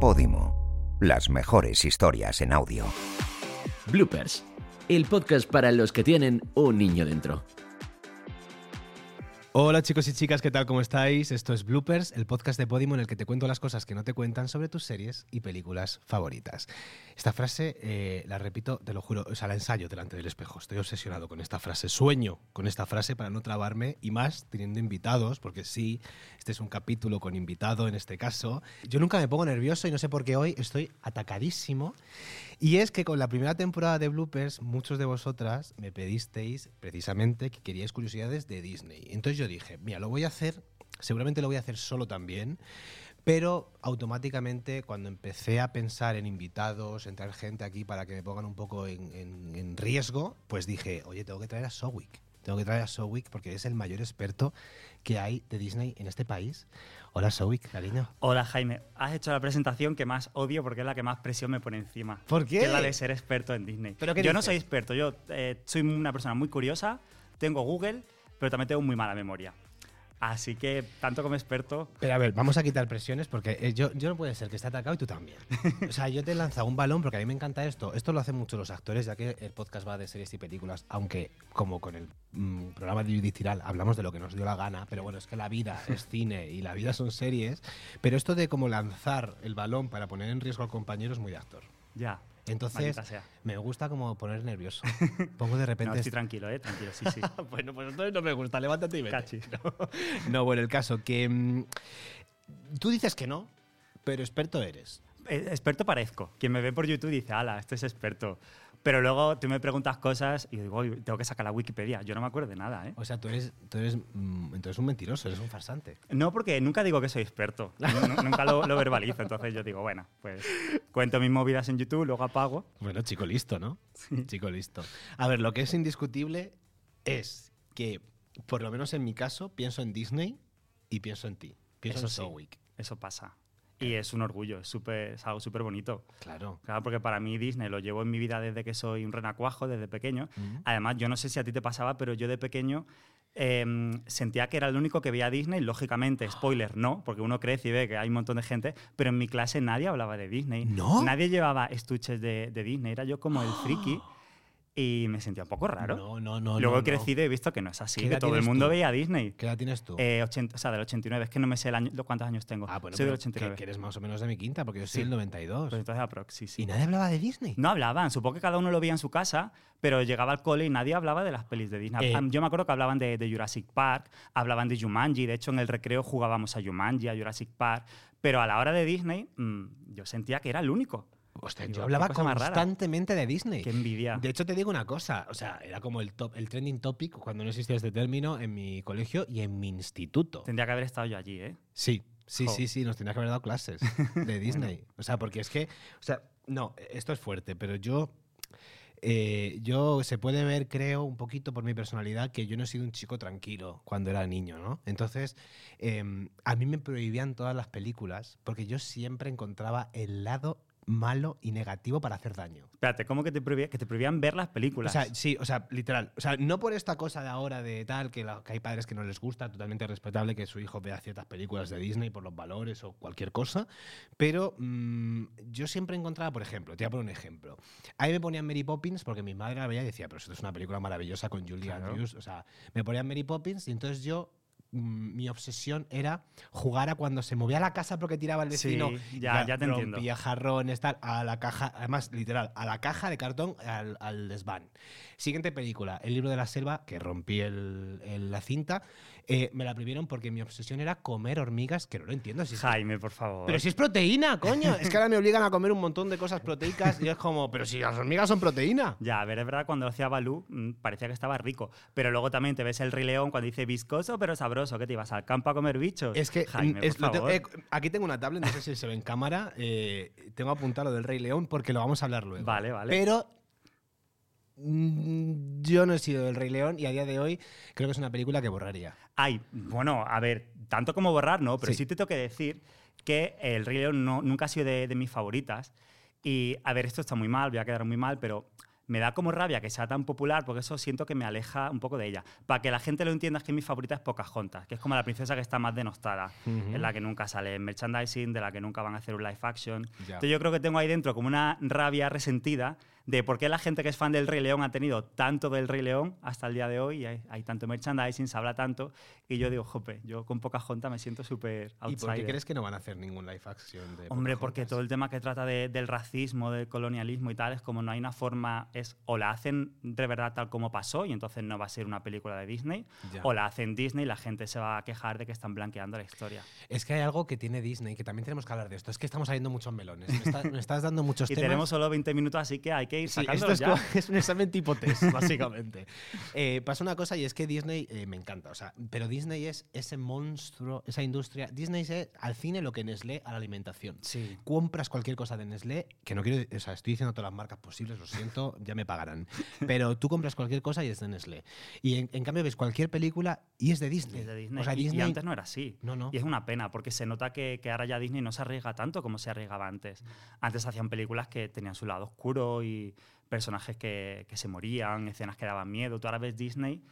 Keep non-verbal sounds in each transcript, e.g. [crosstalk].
Podimo. Las mejores historias en audio. Bloopers. El podcast para los que tienen un niño dentro. Hola chicos y chicas, ¿qué tal? ¿Cómo estáis? Esto es Bloopers, el podcast de Podimo en el que te cuento las cosas que no te cuentan sobre tus series y películas favoritas. Esta frase eh, la repito, te lo juro, o sea, la ensayo delante del espejo. Estoy obsesionado con esta frase, sueño con esta frase para no trabarme y más teniendo invitados, porque sí, este es un capítulo con invitado en este caso. Yo nunca me pongo nervioso y no sé por qué hoy estoy atacadísimo. Y es que con la primera temporada de Bloopers, muchos de vosotras me pedisteis precisamente que queríais curiosidades de Disney. Entonces yo dije, mira, lo voy a hacer, seguramente lo voy a hacer solo también, pero automáticamente cuando empecé a pensar en invitados, en traer gente aquí para que me pongan un poco en, en- en riesgo, pues dije, oye, tengo que traer a Sowick. Tengo que traer a Sowick porque es el mayor experto que hay de Disney en este país. Hola Sowick, cariño. Hola Jaime, has hecho la presentación que más odio porque es la que más presión me pone encima. ¿Por qué? Que es la de ser experto en Disney. ¿Pero yo no dices? soy experto, yo eh, soy una persona muy curiosa, tengo Google, pero también tengo muy mala memoria. Así que, tanto como experto, Pero a ver, vamos a quitar presiones porque eh, yo, yo no puede ser que esté atacado y tú también. O sea, yo te he lanzado un balón porque a mí me encanta esto. Esto lo hacen mucho los actores, ya que el podcast va de series y películas, aunque como con el mm, programa de Judith Tiral hablamos de lo que nos dio la gana, pero bueno, es que la vida es cine y la vida son series. Pero esto de como lanzar el balón para poner en riesgo al compañero es muy de actor. ya. Entonces, me gusta como poner nervioso. [laughs] Pongo de No, repente... estoy tranquilo, ¿eh? Tranquilo, sí, sí. [laughs] bueno, pues entonces no me gusta. Levántate y vete. Cachi. [laughs] No, no, bueno, el caso que mm, tú dices que no, pero experto eres. Eh, experto parezco. Quien me ve por YouTube dice, ala, este es experto. Pero luego tú me preguntas cosas y digo, "Uy, tengo que sacar la Wikipedia. Yo no me acuerdo de nada, ¿eh? O sea, tú eres, tú eres mm, entonces un mentiroso, eres un farsante. No, porque nunca digo que soy experto. [laughs] Nu- nu- nunca lo, lo verbalizo. Entonces yo digo, bueno, pues cuento mis movidas en YouTube, luego apago. Bueno, chico listo, ¿no? Chico listo. A ver, lo que es indiscutible es que, por lo menos en mi caso, pienso en Disney y pienso en ti. Pienso Eso en sí. Sowick. Eso pasa. Y es un orgullo, es, súper- es algo súper bonito. Claro. Claro, porque para mí Disney lo llevo en mi vida desde que soy un renacuajo, desde pequeño. Además, yo no sé si a ti te pasaba, pero yo de pequeño em, sentía que era el único que veía Disney. Lógicamente, [gasps] spoiler, no, porque uno crece y ve que hay un montón de gente, pero en mi clase nadie hablaba de Disney. ¿No? Nadie llevaba estuches de, de Disney, era yo como el friki. Y me sentía un poco raro. No, no, no. Luego no, he crecido y he visto que no es así, ¿Qué que todo el mundo tú? veía Disney. ¿Qué edad tienes tú? Eh, 80, o sea, del 89, es que no me sé el año, cuántos años tengo. ah, bueno, Soy pero del 89. que, eres más o menos de mi quinta, porque yo soy Sí. del 92. Pues entonces aprox, sí, sí. ¿Y nadie hablaba de Disney? No hablaban, supongo que cada uno lo veía en su casa, pero llegaba al cole y nadie hablaba de las pelis de Disney. Eh. Yo me acuerdo que hablaban de, de Jurassic Park, hablaban de Jumanji, de hecho en el recreo jugábamos a Jumanji, a Jurassic Park, pero a la hora de Disney mm, yo sentía que era el único. Hostia, yo hablaba constantemente de Disney. Qué envidia. De hecho, te digo una cosa, o sea, era como el top, el trending topic cuando no existía este término en mi colegio y en mi instituto. Tendría que haber estado yo allí, ¿eh? Sí, sí, Jo. sí, sí, nos tendría que haber dado clases de [laughs] Disney. O sea, porque es que, o sea, no, esto es fuerte, pero yo, eh, yo se puede ver, creo, un poquito por mi personalidad, que yo no he sido un chico tranquilo cuando era niño, ¿no? Entonces, eh, a mí me prohibían todas las películas porque yo siempre encontraba el lado malo y negativo para hacer daño. Espérate, ¿cómo que te, prohibía- que te prohibían ver las O películas? sea, sí, o sea, literal. O sea, no por esta cosa de ahora de tal, que, la- que hay padres que no les gusta, totalmente respetable que su hijo vea ciertas películas de Disney por los valores o cualquier cosa, pero mm, yo siempre encontraba, por ejemplo, te voy a poner un ejemplo. Ahí me ponían Mary Poppins porque mi madre la veía y decía, pero esto es una película maravillosa con Julie Claro. Andrews. O sea, me ponían Mary Poppins y entonces yo mi obsesión era jugar a cuando se movía la casa porque tiraba el Sí, vecino. ya- ya te entiendo. rompía jarrones, tal, a la caja, además, literal, a la caja de cartón, al, al desván. Siguiente película, El libro de la selva, que rompí el- el- la cinta, eh, me la prohibieron porque mi obsesión era comer hormigas, que no lo entiendo. Si es que- Jaime, por favor. pero si es proteína, coño. Es que ahora me obligan a comer un montón de cosas proteicas y es como, pero si las hormigas son proteína. Ya, a ver, es verdad, cuando lo hacía Balú mm, parecía que estaba rico. Pero luego también te ves el Rey León cuando dice viscoso pero sabroso, que te ibas al campo a comer bichos. Es que Jaime, es- por favor. eh, aquí tengo una tablet, no sé si se ve en cámara. eh, tengo apuntado lo del Rey León porque lo vamos a hablar luego. Vale, vale. Pero mm, yo no he sido del Rey León y a día de hoy creo que es una película que borraría. Ay, bueno, a ver, tanto como borrar, no, pero Sí. sí, te tengo que decir que El Rey León no, nunca ha sido de, de mis favoritas. Y, a ver, esto está muy mal, voy a quedar muy mal, pero me da como rabia que sea tan popular porque eso siento que me aleja un poco de ella. Para que la gente lo entienda, es que mi favorita es Pocahontas, que es como la princesa que está más denostada, en la que nunca sale en merchandising, de la que nunca van a hacer un live action. Ya. Entonces yo creo que tengo ahí dentro como una rabia resentida de por qué la gente que es fan del Rey León ha tenido tanto del Rey León hasta el día de hoy, y hay, hay tanto merchandising, se habla tanto, y yo digo, jope, yo con Pocahontas me siento súper ¿Y por qué outsider. crees que no van a hacer ningún live action de Hombre, porque todo el tema que trata de- del racismo, del colonialismo y tal, es como no hay una forma, es o la hacen de verdad tal como pasó y entonces no va a ser una película de Disney, Ya. o la hacen Disney y la gente se va a quejar de que están blanqueando la historia. Es que hay algo que tiene Disney, que también tenemos que hablar de esto. Es que estamos saliendo muchos melones. Me, está- me estás dando muchos [laughs] Y temas. tenemos solo 20 minutos, así que hay que ir Sí, esto es, ya. como- [laughs] es un examen tipo test, [laughs] básicamente. Eh, pasa una cosa y es que Disney eh, me encanta, o sea, pero Disney es ese monstruo, esa industria. Disney es al cine lo que Nestlé a la alimentación. Sí. Compras cualquier cosa de Nestlé, que no quiero, o sea, estoy diciendo todas las marcas posibles, lo siento, ya me pagarán. [laughs] Pero tú compras cualquier cosa y es de Nestlé. Y en, en cambio ves cualquier película y es de Disney. Es de Disney. O sea, Y- y, Disney. antes no era así. No, no. Y es una pena, porque se nota que, que ahora ya Disney no se arriesga tanto como se arriesgaba antes. Antes hacían películas que tenían su lado oscuro y personajes que, que se morían, escenas que daban miedo. Tú ahora ves Disney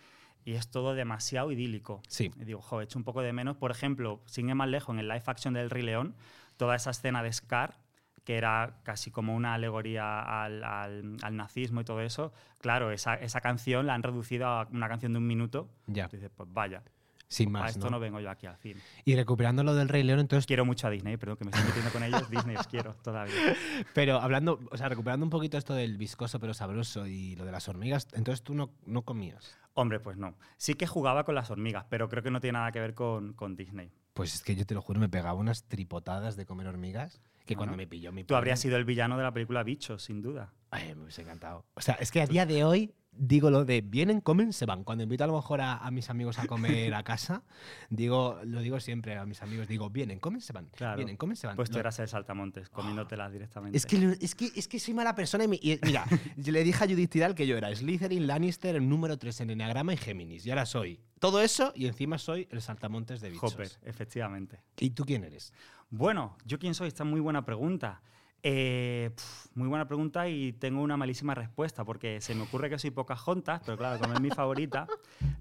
y es todo demasiado idílico. Sí. Y digo, joder, echo un poco de menos. Por ejemplo, sin ir más lejos, en el live action del Rey León, toda esa escena de Scar, que era casi como una alegoría al, al- al nazismo y todo eso, claro, esa, esa canción la han reducido a una canción de un minuto. Ya, dices, pues vaya, sin a más. esto ¿no? no vengo yo aquí al cine. Y recuperando lo del Rey León, entonces Quiero mucho a Disney, perdón, que me estoy metiendo con ellos. Disney os quiero todavía. [laughs] Pero hablando, o sea, recuperando un poquito esto del viscoso pero sabroso y lo de las hormigas, entonces tú no, no comías. Hombre, pues no. Sí que jugaba con las hormigas, pero creo que no tiene nada que ver con, con Disney. Pues es que yo te lo juro, me pegaba unas tripotadas de comer hormigas que cuando me pilló mi Tú padre- habrías sido el villano de la película Bichos, sin duda. Ay, me hubiese encantado. O sea, es que a día de hoy digo lo de vienen, comen, se van. Cuando invito a lo mejor a, a mis amigos a comer a [laughs] casa, digo, lo digo siempre a mis amigos, digo, vienen, comen, se van. Claro. Vienen, comen, se van. Pues tú eras el saltamontes, comiéndotelas directamente. Es que, es, que, es que soy mala persona y, me- y, mira, [laughs] yo le dije a Judith Tidal que yo era Slytherin, Lannister, el número 3 en Enneagrama y Géminis. Y ahora soy todo eso y encima soy el saltamontes de bichos. Hopper, efectivamente. ¿Y tú quién eres? Bueno, ¿yo quién soy? Esta es muy buena pregunta. Eh, pf, muy buena pregunta y tengo una malísima respuesta porque se me ocurre que soy Pocahontas, pero claro, como es mi favorita.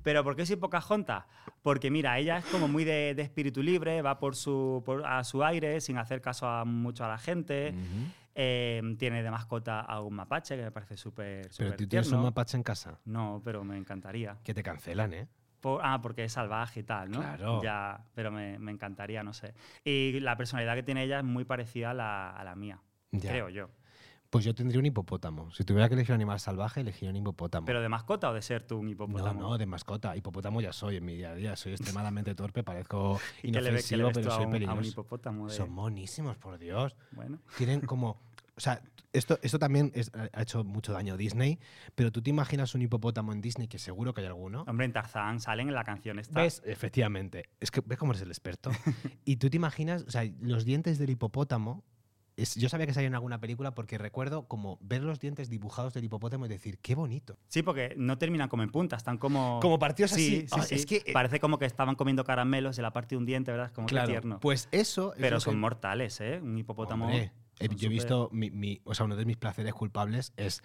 ¿Pero por qué soy Pocahontas? Porque mira, ella es como muy de, de espíritu libre, va por su, por- a su aire sin hacer caso a, mucho a la gente. Eh, tiene de mascota a un mapache que me parece súper Pero tú tienes un mapache en casa. No, pero me encantaría. Que te cancelan, ¿eh? Por- ah, porque es salvaje y tal, ¿no? Claro. Ya, pero me, me encantaría, no sé. Y la personalidad que tiene ella es muy parecida a la, a la mía, Ya. creo yo. Pues yo tendría un hipopótamo. Si tuviera que elegir un animal salvaje, elegiría un hipopótamo. ¿Pero de mascota o de ser tú un no, hipopótamo? no, de mascota. Hipopótamo ya soy en mi día a día. Soy extremadamente [laughs] torpe, parezco ¿Y qué le, ve- qué le inofensivo, pero soy un peligroso. hipopótamo? de- Son monísimos, por Dios. Bueno, Tienen como... O sea, esto, esto también es- ha hecho mucho daño a Disney, pero tú te imaginas un hipopótamo en Disney, que seguro que hay alguno. hombre, en Tarzán salen en la canción esta. ¿Ves? Efectivamente. Es que ves cómo eres el experto. [laughs] y tú te imaginas, o sea, los dientes del hipopótamo. Es- yo sabía que salía en alguna película porque recuerdo como ver los dientes dibujados del hipopótamo y decir, qué bonito. Sí, porque no terminan como en punta, están como... Como partidos sí, así. Sí, Ah, sí. es que, eh, Parece como que estaban comiendo caramelos de la parte de un diente, ¿verdad? Como que tierno. pues eso. es pero son que- mortales, ¿eh? Un hipopótamo... Hombre, eh, yo he visto, mi, mi- o sea, uno de mis placeres culpables es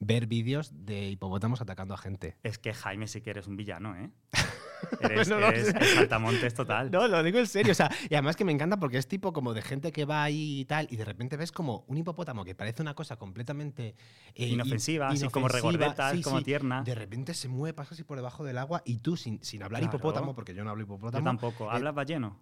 ver vídeos de hipopótamos atacando a gente. Es que Jaime sí que eres un villano, ¿eh? [laughs] [laughs] Eres, Bueno, no, eres saltamontes total. No, lo digo en serio. O sea, y además que me encanta porque es tipo como de gente que va ahí y tal, y de repente ves como un hipopótamo que parece una cosa completamente eh, in- Inofensiva, así como inofensiva, regordeta, sí, como sí. tierna. De repente se mueve, pasa así por debajo del agua y tú, sin, sin hablar Claro. hipopótamo, porque yo no hablo Yo hipopótamo. tampoco. eh, ¿Hablas balleno?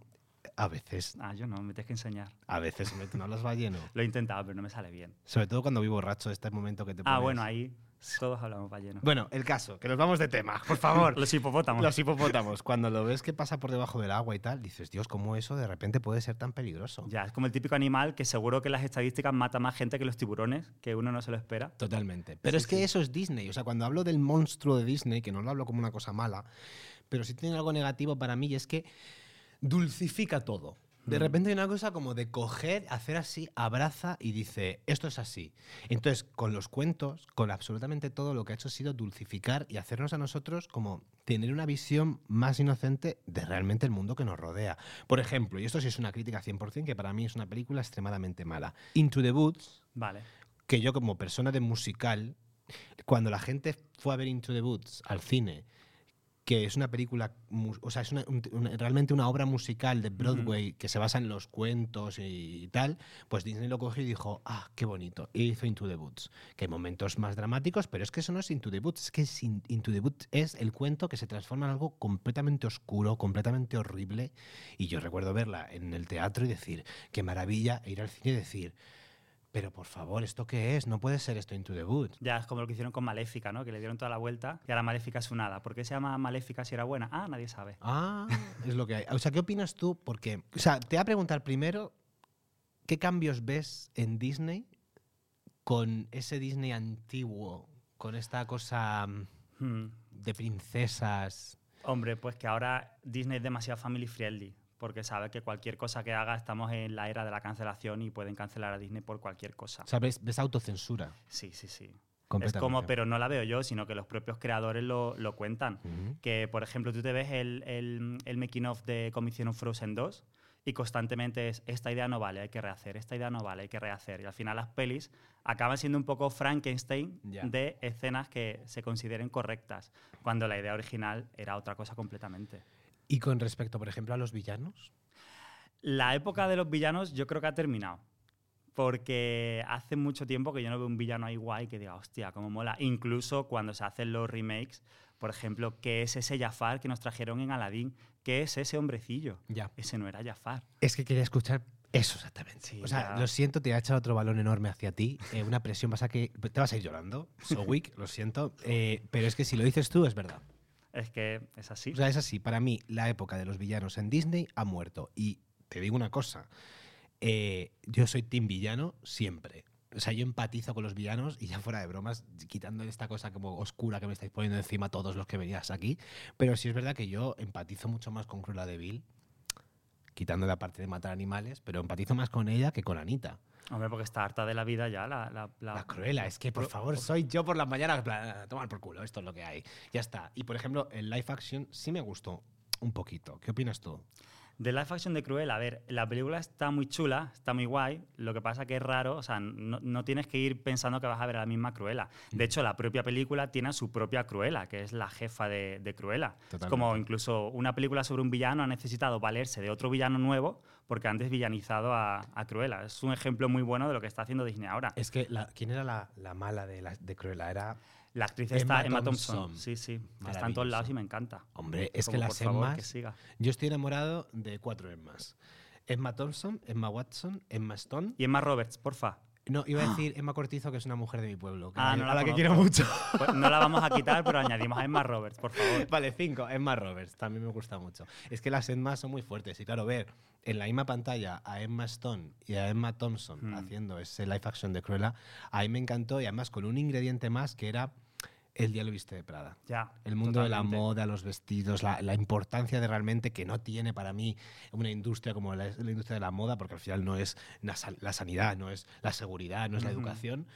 A veces, Ah, yo no, me tienes que enseñar. a veces no hablas balleno. [laughs] Lo he intentado, pero no me sale bien. Sobre todo cuando vivo borracho, este momento que te Ah, pones- bueno, ahí todos hablamos balleno. Bueno, el caso, que nos vamos de tema, por favor. [laughs] Los hipopótamos. Los hipopótamos, cuando lo ves que pasa por debajo del agua y tal, dices, Dios, ¿cómo eso de repente puede ser tan peligroso? Ya, es como el típico animal que seguro que las estadísticas mata más gente que los tiburones, que uno no se lo espera. Totalmente. Pero Sí, es que sí. eso es Disney. O sea, cuando hablo del monstruo de Disney, que no lo hablo como una cosa mala, pero sí tiene algo negativo para mí y es que dulcifica todo. De Mm. repente hay una cosa como de coger, hacer así, abraza y dice, esto es así. Entonces, con los cuentos, con absolutamente todo, lo que ha hecho ha sido dulcificar y hacernos a nosotros como tener una visión más inocente de realmente el mundo que nos rodea. Por ejemplo, y esto sí es una crítica 100%, que para mí es una película extremadamente mala. Into the Woods, Vale. que yo como persona de musical cuando la gente fue a ver Into the Woods al cine, que es una película, o sea, es una- un- una- realmente una obra musical de Broadway que se basa en los cuentos y, tal, pues Disney lo cogió y dijo, ah, qué bonito, y hizo Into the Woods, que hay momentos más dramáticos, pero es que eso no es Into the Woods, es que Into the Woods es el cuento que se transforma en algo completamente oscuro, completamente horrible, y yo recuerdo verla en el teatro y decir, qué maravilla, e ir al cine y decir, pero por favor, ¿esto qué es? No puede ser esto Into the Woods. Ya es como lo que hicieron con Maléfica, ¿no? Que le dieron toda la vuelta y ahora Maléfica es un hada. ¿Por qué se llama Maléfica si era buena? Ah, nadie sabe. Ah, es lo que hay. O sea, ¿qué opinas tú? Porque, o sea, te voy a preguntar primero, ¿qué cambios ves en Disney con ese Disney antiguo, con esta cosa mm, Hmm. de princesas? Hombre, pues que ahora Disney es demasiado family friendly. Porque sabe que cualquier cosa que haga estamos en la era de la cancelación y pueden cancelar a Disney por cualquier cosa. O sea, ves, ves autocensura. Sí, sí, sí. Es como, pero no la veo yo, sino que los propios creadores lo, lo cuentan. Ujú. Que, por ejemplo, tú te ves el, el, el making of de hicieron Frozen 2 y constantemente es, esta idea no vale, hay que rehacer, esta idea no vale, hay que rehacer. Y al final las pelis acaban siendo un poco Frankenstein Ya. de escenas que se consideren correctas, cuando la idea original era otra cosa completamente. Y con respecto, por ejemplo, a los villanos. La época de los villanos yo creo que ha terminado. Porque hace mucho tiempo que yo no veo un villano ahí guay que diga, hostia, cómo mola. Incluso cuando se hacen los remakes, por ejemplo, ¿qué es ese Jafar que nos trajeron en Aladdin? ¿Qué es ese hombrecillo? Ya. Ese no era Jafar. Es que quería escuchar eso exactamente. Sí, o sea, ya. lo siento, te ha echado otro balón enorme hacia ti. eh, una presión vas a que. Te vas a ir llorando. So weak, lo siento. eh, pero es que si lo dices tú, es verdad. Es que es así. O sea, es así. Para mí, la época de los villanos en Disney ha muerto. Y te digo una cosa. eh, yo soy team villano siempre. O sea, yo empatizo con los villanos y ya fuera de bromas, quitando esta cosa como oscura que me estáis poniendo encima todos los que venías aquí. Pero sí es verdad que yo empatizo mucho más con Cruella de Vil, quitando la parte de matar animales, pero empatizo más con ella que con Anita. Hombre, porque está harta de la vida ya, la, la, la- La Cruella, es que por Por- favor, soy yo por las mañanas, en plan, "Ah, tomar por culo, esto es lo que hay. Ya está. Y por ejemplo, el live action sí me gustó un poquito. ¿Qué opinas tú? De live action de Cruella, a ver, la película está muy chula, está muy guay, lo que pasa que es raro, o sea, no, no tienes que ir pensando que vas a ver a la misma Cruella. De hecho, la propia película tiene a su propia Cruella, que es la jefa de, de Cruella. Es como incluso una película sobre un villano ha necesitado valerse de otro villano nuevo porque antes villanizado a, a Cruella. Es un ejemplo muy bueno de lo que está haciendo Disney ahora. Es que, la- ¿quién era la, la mala de, la, de Cruella? Era, La actriz está Emma Thompson. Thompson. Sí, sí. Está en todos lados y me encanta. hombre, es que las Emmas... Yo estoy enamorado de cuatro Emmas. Emma Thompson, Emma Watson, Emma Stone. Y Emma Roberts, porfa. No, iba a decir Emma Cortizo, que es una mujer de mi pueblo. que Ah, no la la que quiero mucho. Pues no la vamos a quitar, pero añadimos a Emma Roberts, por favor. [laughs] Vale, cinco. Emma Roberts, también me gusta mucho. Es que las Emmas son muy fuertes. Y claro, ver en la misma pantalla a Emma Stone y a Emma Thompson Hmm. haciendo ese live action de Cruella, a mí me encantó. Y además con un ingrediente más que era el diablo viste de Prada. Ya. El mundo de la moda, los vestidos, la, la importancia de realmente que no tiene para mí una industria como la, la industria de la moda, porque al final no es la, sa- la sanidad, no es la seguridad, no es la educación,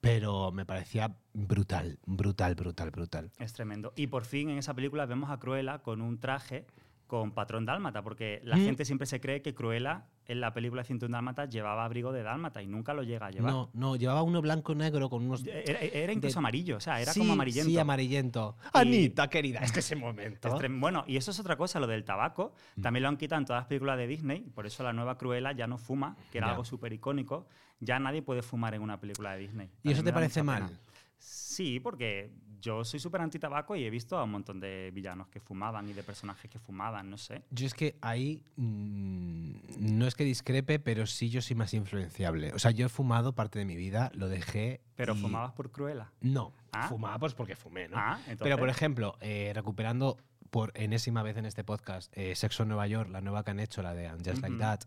pero me parecía brutal, brutal, brutal, brutal. Es tremendo. Y por fin en esa película vemos a Cruella con un traje con patrón dálmata, porque la Mm. gente siempre se cree que Cruella en la película de 101 dálmata llevaba abrigo de dálmata y nunca lo llega a llevar. No, no, llevaba uno blanco y negro con unos... Era, era incluso de- amarillo, o sea, era Sí, como amarillento. Sí, amarillento. Y- Anita, querida, es que ese momento... Bueno, y eso es otra cosa, lo del tabaco. Mm. También lo han quitado en todas las películas de Disney, por eso la nueva Cruella ya no fuma, que era Ya. algo súper icónico. Ya nadie puede fumar en una película de Disney. ¿Y eso te parece mal? pena. Sí, porque yo soy súper anti-tabaco y he visto a un montón de villanos que fumaban y de personajes que fumaban, no sé. Yo es que ahí mm, no es que discrepe, pero sí yo soy más influenciable. O sea, yo he fumado parte de mi vida, lo dejé. Pero y- fumabas por Cruella. No, Ah. fumaba pues porque fumé, ¿no? Ah. Pero, por ejemplo, eh, recuperando por enésima vez en este podcast eh, Sexo en Nueva York, la nueva que han hecho, la de And Just Like. That,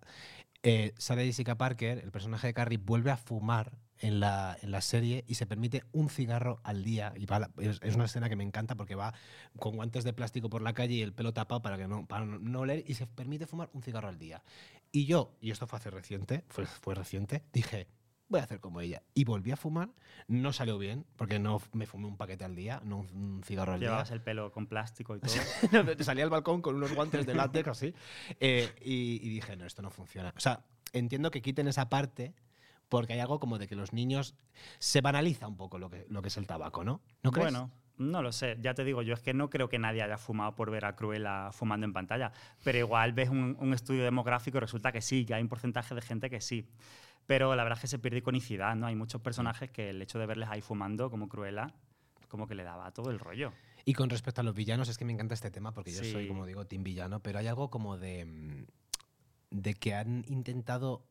eh, Sarah Jessica Parker, el personaje de Carrie, vuelve a fumar en la, en la serie y se permite un cigarro al día. Y va es, es una escena que me encanta porque va con guantes de plástico por la calle y el pelo tapado para, que no, para no- oler y se permite fumar un cigarro al día. Y yo, y esto fue hace reciente, fue, fue reciente, dije, voy a hacer como ella. Y volví a fumar, no salió bien, porque no me fumé un paquete al día, no un, cigarro al día. Llevabas el pelo con plástico y [laughs] todo. Salí al balcón con unos guantes de látex así. eh, y, y dije, no, esto no funciona. O sea, entiendo que quiten esa parte porque hay algo como de que los niños se banaliza un poco lo que, lo que es el tabaco, ¿no? ¿No crees? Bueno, no lo sé, ya te digo, yo es que no creo que nadie haya fumado por ver a Cruella fumando en pantalla, pero igual ves un, un estudio demográfico y resulta que sí, que hay un porcentaje de gente que sí. Pero la verdad es que se pierde iconicidad, ¿no? Hay muchos personajes que el hecho de verles ahí fumando como Cruella, como que le daba todo el rollo. Y con respecto a los villanos, es que me encanta este tema porque yo soy, como digo, team villano, pero hay algo como de, mm, de que han intentado,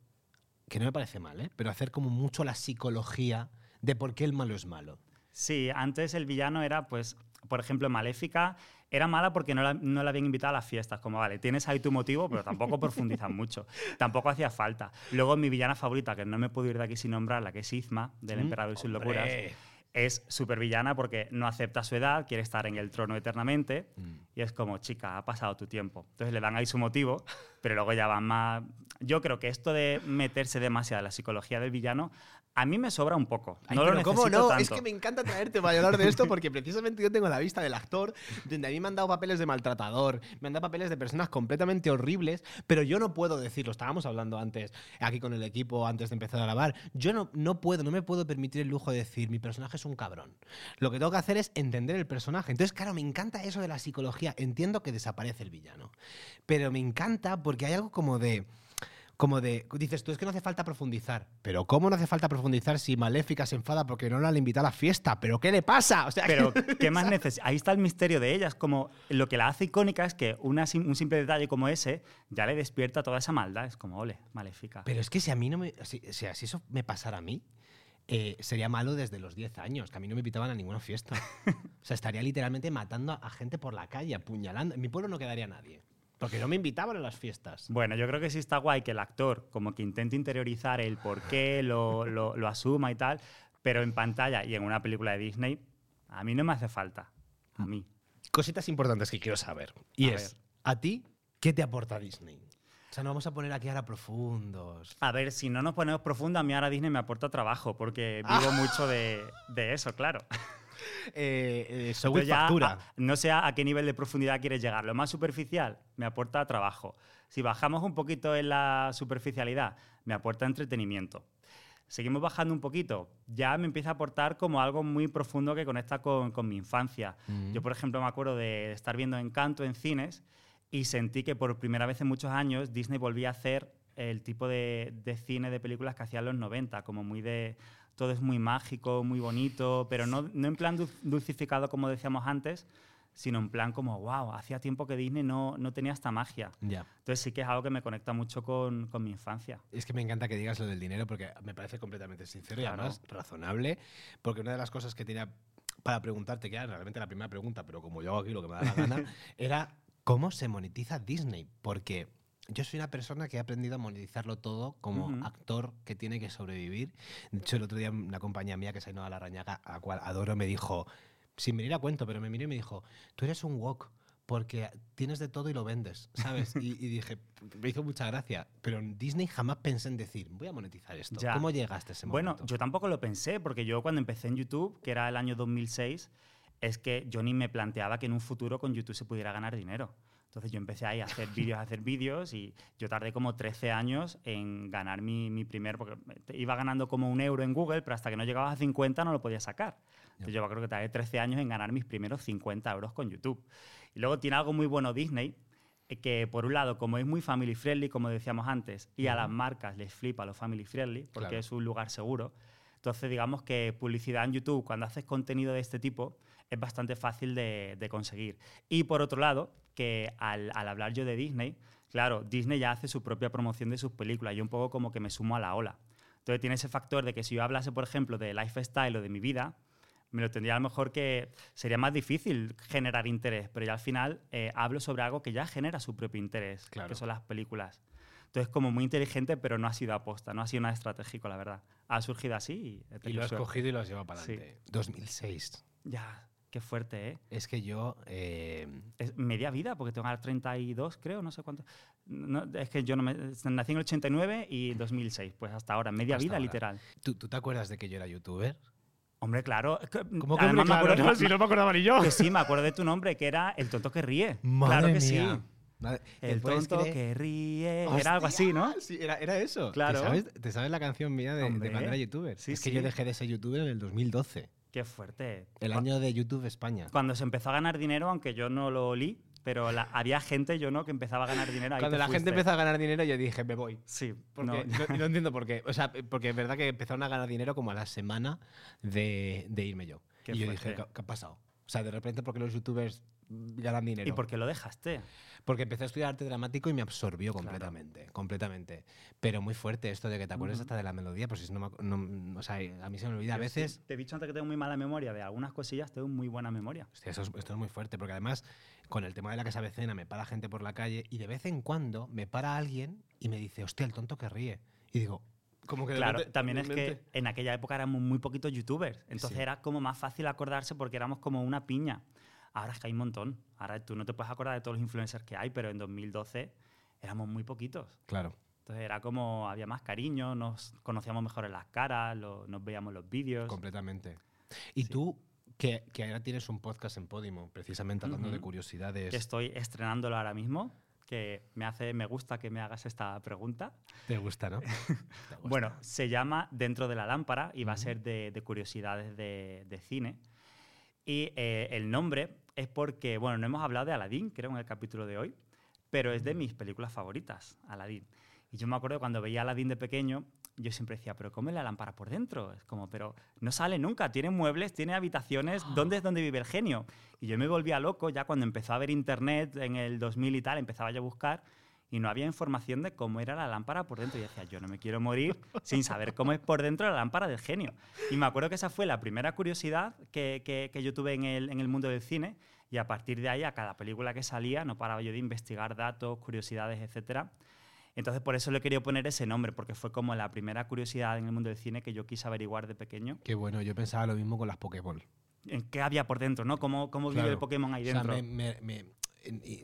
que no me parece mal, ¿eh? pero hacer como mucho la psicología de por qué el malo es malo. Sí, antes el villano era, pues, por ejemplo, Maléfica era mala porque no la, no la habían invitado a las fiestas. Como, vale, tienes ahí tu motivo, pero tampoco profundizan [laughs] mucho. Tampoco hacía falta. Luego, mi villana favorita, que no me puedo ir de aquí sin nombrarla, que es Izma, del Mm, Emperador y sus locuras, es súper villana porque no acepta su edad, quiere estar en el trono eternamente. Mm. Y es como, chica, ha pasado tu tiempo. Entonces le dan ahí su motivo, pero luego ya van más... Yo creo que esto de meterse demasiado en la psicología del villano, a mí me sobra un poco. Ay, no lo ¿cómo no? Es que me encanta traerte para hablar de esto porque precisamente yo tengo la vista del actor, donde a mí me han dado papeles de maltratador, me han dado papeles de personas completamente horribles, pero yo no puedo decirlo. Estábamos hablando antes, aquí con el equipo, antes de empezar a grabar. Yo no, no puedo, no me puedo permitir el lujo de decir, mi personaje es un cabrón. Lo que tengo que hacer es entender el personaje. Entonces, claro, me encanta eso de la psicología. Entiendo que desaparece el villano, pero me encanta porque hay algo como de como de, dices tú, es que no hace falta profundizar. Pero ¿cómo no hace falta profundizar si Maléfica se enfada porque no la han invitado a la fiesta? ¿Pero qué le pasa? O sea, Pero, [laughs] ¿qué más necesitas? Ahí está el misterio de ella. Es como lo que la hace icónica es que una un simple detalle como ese ya le despierta toda esa maldad. Es como, ole, maléfica. Pero es que si a mí no me. Si, si- si eso me pasara a mí, eh, sería malo desde los 10 años, que a mí no me invitaban a ninguna fiesta. [laughs] o sea, estaría literalmente matando a, a gente por la calle, apuñalando. En mi pueblo no quedaría nadie. Porque no me invitaban a las fiestas. Bueno, yo creo que sí está guay que el actor como que intente interiorizar el por qué, lo, lo- lo asuma y tal, pero en pantalla y en una película de Disney, a mí no me hace falta. A mí. Cositas importantes que quiero saber. Y A es, ver. ¿a ti qué te aporta Disney? O sea, no vamos a poner aquí ahora profundos. A ver, si no nos ponemos profundo, a mí ahora Disney me aporta trabajo, porque vivo mucho de, de eso, claro. Eh, eh, Entonces ya, factura. a- no sé a qué nivel de profundidad quieres llegar. Lo más superficial me aporta trabajo. Si bajamos un poquito en la superficialidad, me aporta entretenimiento. Seguimos bajando un poquito, ya me empieza a aportar como algo muy profundo que conecta con, con mi infancia. Mm. Yo, por ejemplo, me acuerdo de estar viendo Encanto en cines y sentí que por primera vez en muchos años Disney volvía a hacer el tipo de, de cine, de películas que hacía en los 90, como muy de... Todo es muy mágico, muy bonito, pero no, no en plan dul- dulcificado como decíamos antes, sino en plan como, wow, hacía tiempo que Disney no, no tenía esta magia. Ya. Entonces sí que es algo que me conecta mucho con, con mi infancia. Es que me encanta que digas lo del dinero porque me parece completamente sincero y además razonable. Porque una de las cosas que tenía para preguntarte, que era realmente la primera pregunta, pero como yo hago aquí lo que me da la gana, [laughs] era cómo se monetiza Disney. Porque yo soy una persona que ha aprendido a monetizarlo todo como Ujú. actor que tiene que sobrevivir. De hecho, el otro día una compañía mía que se llama La Rañaga, a la cual adoro, me dijo, sin venir a cuento, pero me miró y me dijo, tú eres un wok porque tienes de todo y lo vendes, ¿sabes? [laughs] Y, y dije, me hizo mucha gracia, pero en Disney jamás pensé en decir, voy a monetizar esto. Ya. ¿Cómo llegaste a ese Bueno, momento? yo tampoco lo pensé, porque yo cuando empecé en YouTube, que era el año 2006, es que yo ni me planteaba que en un futuro con YouTube se pudiera ganar dinero. Entonces yo empecé ahí a hacer vídeos, a hacer vídeos y yo tardé como 13 años en ganar mi, mi primer, porque iba ganando como un euro en Google, pero hasta que no llegabas a 50 no lo podía sacar. Entonces yo creo que tardé 13 años en ganar mis primeros 50 euros con YouTube. Y luego tiene algo muy bueno Disney, eh, que por un lado, como es muy family friendly, como decíamos antes, y a las marcas les flipa lo family friendly, porque Claro. es un lugar seguro, entonces digamos que publicidad en YouTube, cuando haces contenido de este tipo, es bastante fácil de, de conseguir. Y por otro lado, que al, al hablar yo de Disney, claro, Disney ya hace su propia promoción de sus películas, yo un poco como que me sumo a la ola. Entonces tiene ese factor de que si yo hablase, por ejemplo, de lifestyle o de mi vida, me lo tendría a lo mejor que sería más difícil generar interés, pero ya al final eh, hablo sobre algo que ya genera su propio interés, Claro. que son las películas. Entonces, como muy inteligente, pero no ha sido aposta, no ha sido nada estratégico, la verdad. Ha surgido así y he y lo has cogido y lo has llevado para Sí. adelante. 2006. Ya, qué fuerte, ¿eh? Es que yo... eh, Es media vida, porque tengo ahora 32, creo, no sé cuánto. No, es que yo no me, nací en el 89 y 2006, pues hasta ahora, media Hasta vida ahora. literal. ¿tú, tú te acuerdas de que yo era youtuber? Hombre, claro. ¿Cómo que además hombre, me acuerdo- claro? No, [laughs] si no me acordaba ni yo. Que sí, me acuerdo de tu nombre, que era El tonto que ríe. Madre claro que mía. sí. El tonto creer- que ríe. ¡Hostia! Era algo así, ¿no? Sí, era, era eso. Claro. ¿Te sabes, te sabes la canción mía de, de Hombre. cuando era youtuber? Sí, es que sí. yo dejé de ser youtuber en el 2012. Qué fuerte. El año de YouTube España. Cuando se empezó a ganar dinero, aunque yo no lo olí, pero la- había gente, yo no, que empezaba a ganar dinero. ahí Cuando la gente empezó a ganar dinero, yo dije, me voy. Sí, Porque, no, no, no [laughs] entiendo por qué. O sea, porque es verdad que empezaron a ganar dinero como a la semana de, de irme yo. Qué y yo fuerte. dije, ¿qué, qué ha pasado? O sea, de repente, porque los youtubers ganan dinero? ¿Y por qué lo dejaste? Porque empecé a estudiar arte dramático y me absorbió completamente, completamente. Pero muy fuerte esto de que te acuerdas Ujú. hasta de la melodía, pues si no, no- o sea, a mí se me olvida a sí, veces. te he dicho antes que tengo muy mala memoria de algunas cosillas, tengo muy buena memoria. Hostia, eso es- esto es muy fuerte, porque además con el tema de la que se avecena me para gente por la calle y de vez en cuando me para alguien y me dice, hostia, el tonto que ríe. Y digo, como que Claro, también es que en aquella época éramos muy poquitos youtubers, entonces Sí. era como más fácil acordarse porque éramos como una piña. Ahora es que hay un montón. Ahora tú no te puedes acordar de todos los influencers que hay, pero en 2012 éramos muy poquitos. Claro. Entonces era como había más cariño, nos conocíamos mejor en las caras, lo- nos veíamos los vídeos. Completamente. Y Sí. tú, que, que ahora tienes un podcast en Podimo, precisamente hablando de Ujú. curiosidades, Que estoy estrenándolo ahora mismo, que me hace, me gusta que me hagas esta pregunta. te gusta, ¿no? [laughs] Te gusta. Bueno, se llama Dentro de la lámpara y va a ser de, de curiosidades de, de cine. Y eh, el nombre es porque, bueno, no hemos hablado de Aladdin, creo, en el capítulo de hoy, pero es de mis películas favoritas, Aladdin. Y yo me acuerdo cuando veía Aladdin de pequeño, yo siempre decía, pero ¿cómo es la lámpara por dentro? Es como, pero no sale nunca, tiene muebles, tiene habitaciones, ¿dónde es donde vive el genio? Y yo me volvía loco ya cuando empezó a ver internet en el 2000 y tal, empezaba yo a buscar y no había información de cómo era la lámpara por dentro. Y decía, yo no me quiero morir sin saber cómo es por dentro la lámpara del genio. Y me acuerdo que esa fue la primera curiosidad que, que- que yo tuve en el, en el mundo del cine. Y a partir de ahí, a cada película que salía, no paraba yo de investigar datos, curiosidades, etcétera. Entonces, por eso le quería poner ese nombre, porque fue como la primera curiosidad en el mundo del cine que yo quise averiguar de pequeño. Qué bueno, yo pensaba lo mismo con las Pokéball. ¿En qué había por dentro? ¿no? ¿Cómo, cómo vive el Pokémon ahí O sea, dentro? me-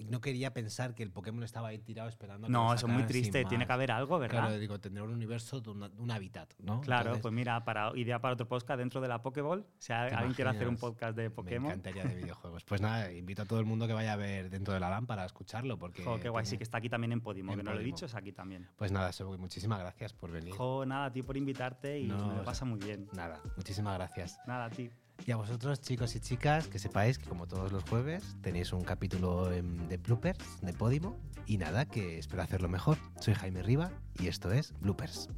no quería pensar que el Pokémon estaba ahí tirado esperando. a que no, eso es muy triste. Tiene que haber algo, ¿verdad? Claro, digo, tendrá un universo, de una- un hábitat, ¿no? Claro, Entonces, pues mira, para idea para otro podcast dentro de la Pokéball, si ¿te alguien quiere hacer un podcast de Me Pokémon, encantaría de videojuegos. Pues nada, invito a todo el mundo que vaya a ver dentro de la lámpara a escucharlo. Porque jo, qué guay, sí que está aquí también en Podimo, En que no lo he dicho, es aquí también. Pues nada, muchísimas gracias por venir. Jo, nada, a ti por invitarte y No, me lo pasa muy bien. Nada, muchísimas gracias. Nada, a ti. Y a vosotros, chicos y chicas, que sepáis que como todos los jueves tenéis un capítulo de bloopers de Podimo. Y nada, que espero hacerlo mejor. Soy Jaime Riva y esto es Bloopers.